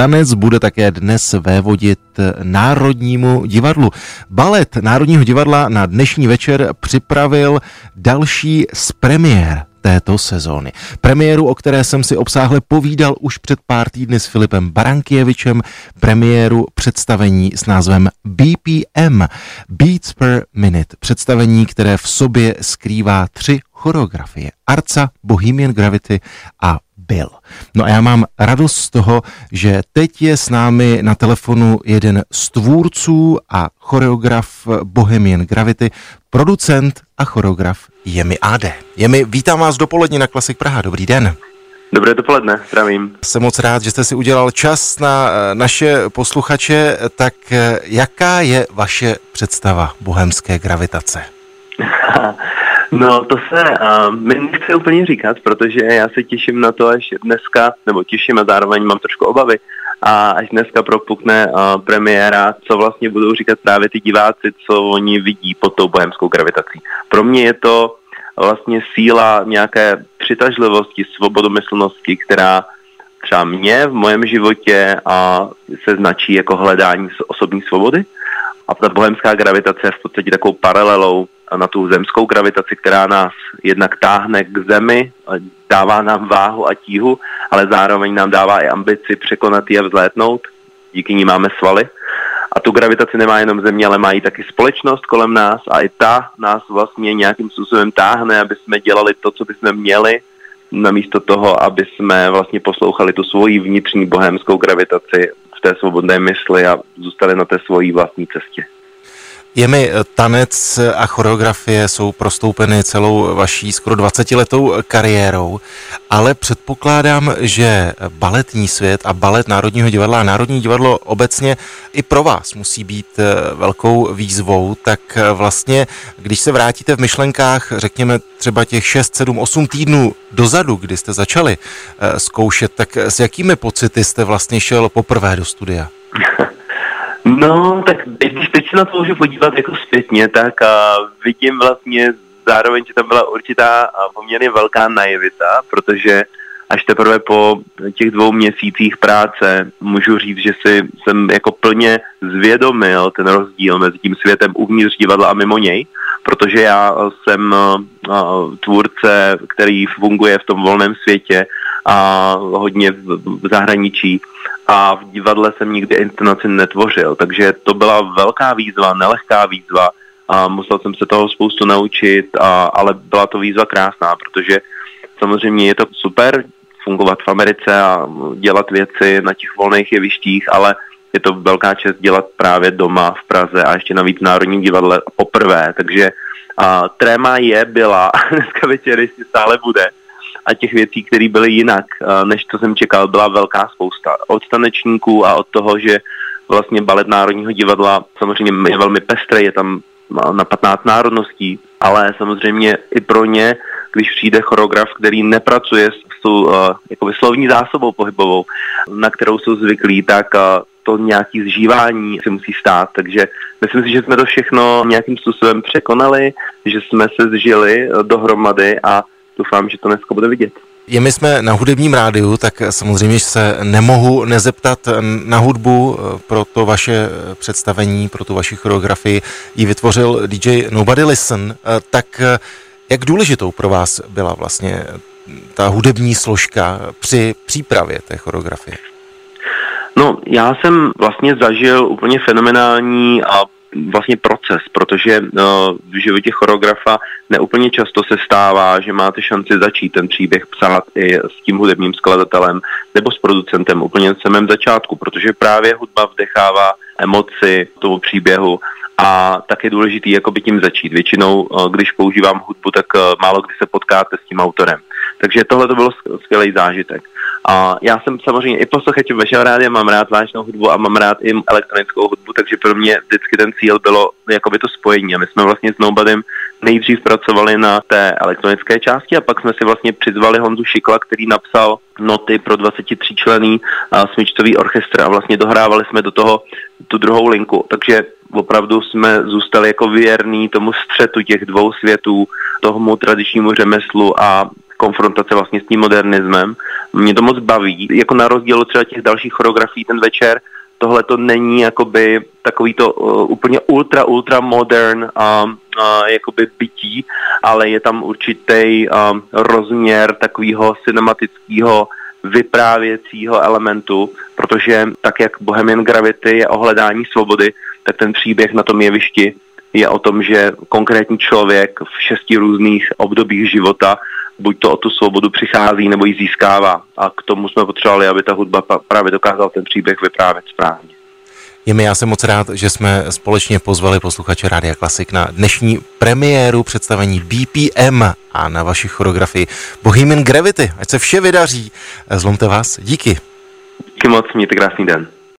tanec bude také dnes vévodit Národnímu divadlu. Balet Národního divadla na dnešní večer připravil další z premiér této sezóny. Premiéru, o které jsem si obsáhle povídal už před pár týdny s Filipem Barankievičem, premiéru představení s názvem BPM, Beats per Minute, představení, které v sobě skrývá tři choreografie. Arca, Bohemian Gravity a Bill. No a já mám radost z toho, že teď je s námi na telefonu jeden z tvůrců a choreograf Bohemian Gravity, producent a choreograf Jemi AD. Jemi, vítám vás dopoledne na Klasik Praha. Dobrý den. Dobré dopoledne, zdravím. Jsem moc rád, že jste si udělal čas na eh, naše posluchače. Tak eh, jaká je vaše představa bohemské gravitace? No, to se uh, mi nechce úplně říkat, protože já se těším na to, až dneska, nebo těším a zároveň mám trošku obavy, a až dneska propukne uh, premiéra, co vlastně budou říkat právě ty diváci, co oni vidí pod tou bohemskou gravitací. Pro mě je to vlastně síla nějaké přitažlivosti, svobodomyslnosti, která třeba mě v mém životě a se značí jako hledání osobní svobody. A ta bohemská gravitace je v podstatě takovou paralelou na tu zemskou gravitaci, která nás jednak táhne k zemi, dává nám váhu a tíhu, ale zároveň nám dává i ambici překonat ji a vzlétnout. Díky ní máme svaly. A tu gravitaci nemá jenom země, ale mají taky společnost kolem nás a i ta nás vlastně nějakým způsobem táhne, aby jsme dělali to, co bychom měli, namísto toho, aby jsme vlastně poslouchali tu svoji vnitřní bohemskou gravitaci té svobodné mysli a zůstali na té svojí vlastní cestě. Je mi eh, tanec a choreografie jsou prostoupeny celou vaší skoro 20 letou kariérou, ale předpokládám, že baletní svět a balet Národního divadla a Národní divadlo obecně i pro vás musí být eh, velkou výzvou, tak eh, vlastně, když se vrátíte v myšlenkách, řekněme třeba těch 6, 7, 8 týdnů dozadu, kdy jste začali zkoušet, tak s jakými pocity jste vlastně šel poprvé do studia? No, tak když teď se na to můžu podívat jako zpětně, tak a vidím vlastně zároveň, že tam byla určitá poměrně velká naivita, protože až teprve po těch dvou měsících práce můžu říct, že si jsem jako plně zvědomil ten rozdíl mezi tím světem uvnitř divadla a mimo něj, protože já jsem tvůrce, který funguje v tom volném světě a hodně v zahraničí a v divadle jsem nikdy inscenaci netvořil, takže to byla velká výzva, nelehká výzva a musel jsem se toho spoustu naučit, a, ale byla to výzva krásná, protože samozřejmě je to super fungovat v Americe a dělat věci na těch volných jevištích, ale je to velká čest dělat právě doma v Praze a ještě navíc v Národním divadle poprvé, takže a, tréma je, byla dneska večer ještě stále bude a těch věcí, které byly jinak, eh, než co jsem čekal, byla velká spousta. Od tanečníků a od toho, že vlastně balet Národního divadla samozřejmě je velmi pestrý, je tam na 15 národností, ale samozřejmě i pro ně, když přijde choreograf, který nepracuje s tou uh, slovní zásobou pohybovou, na kterou jsou zvyklí, tak uh, to nějaký zžívání si musí stát. Takže myslím si, že jsme to všechno nějakým způsobem překonali, že jsme se zžili dohromady a doufám, že to dneska bude vidět. Je my jsme na hudebním rádiu, tak samozřejmě se nemohu nezeptat na hudbu pro to vaše představení, pro tu vaši choreografii. Ji vytvořil DJ Nobody Listen. Tak jak důležitou pro vás byla vlastně ta hudební složka při přípravě té choreografie? No, já jsem vlastně zažil úplně fenomenální a vlastně proces, protože uh, v životě choreografa neúplně často se stává, že máte šanci začít ten příběh psát i s tím hudebním skladatelem nebo s producentem úplně na samém začátku, protože právě hudba vdechává emoci tomu příběhu a tak je důležitý by tím začít. Většinou, uh, když používám hudbu, tak uh, málo kdy se potkáte s tím autorem. Takže tohle to bylo skvělý zážitek. A já jsem samozřejmě i posluchač vašeho rádia, mám rád vážnou hudbu a mám rád i elektronickou hudbu, takže pro mě vždycky ten cíl bylo jakoby to spojení. A my jsme vlastně s Nobodym nejdřív pracovali na té elektronické části a pak jsme si vlastně přizvali Honzu Šikla, který napsal noty pro 23 člený smyčcový orchestr a vlastně dohrávali jsme do toho tu druhou linku. Takže opravdu jsme zůstali jako věrní tomu střetu těch dvou světů, tomu tradičnímu řemeslu a konfrontace vlastně s tím modernismem. Mě to moc baví, jako na rozdíl od třeba těch dalších choreografií ten večer, tohle to není jakoby takový to uh, úplně ultra, ultra modern uh, uh, jakoby bytí, ale je tam určitý uh, rozměr takového cinematického vyprávěcího elementu, protože tak jak Bohemian Gravity je o hledání svobody, tak ten příběh na tom jevišti je o tom, že konkrétní člověk v šesti různých obdobích života buď to o tu svobodu přichází, nebo ji získává. A k tomu jsme potřebovali, aby ta hudba právě dokázala ten příběh vyprávět správně. Je mi já jsem moc rád, že jsme společně pozvali posluchače Rádia Klasik na dnešní premiéru představení BPM a na vaši choreografii Bohemian Gravity. Ať se vše vydaří. Zlomte vás. Díky. Díky moc, mějte krásný den.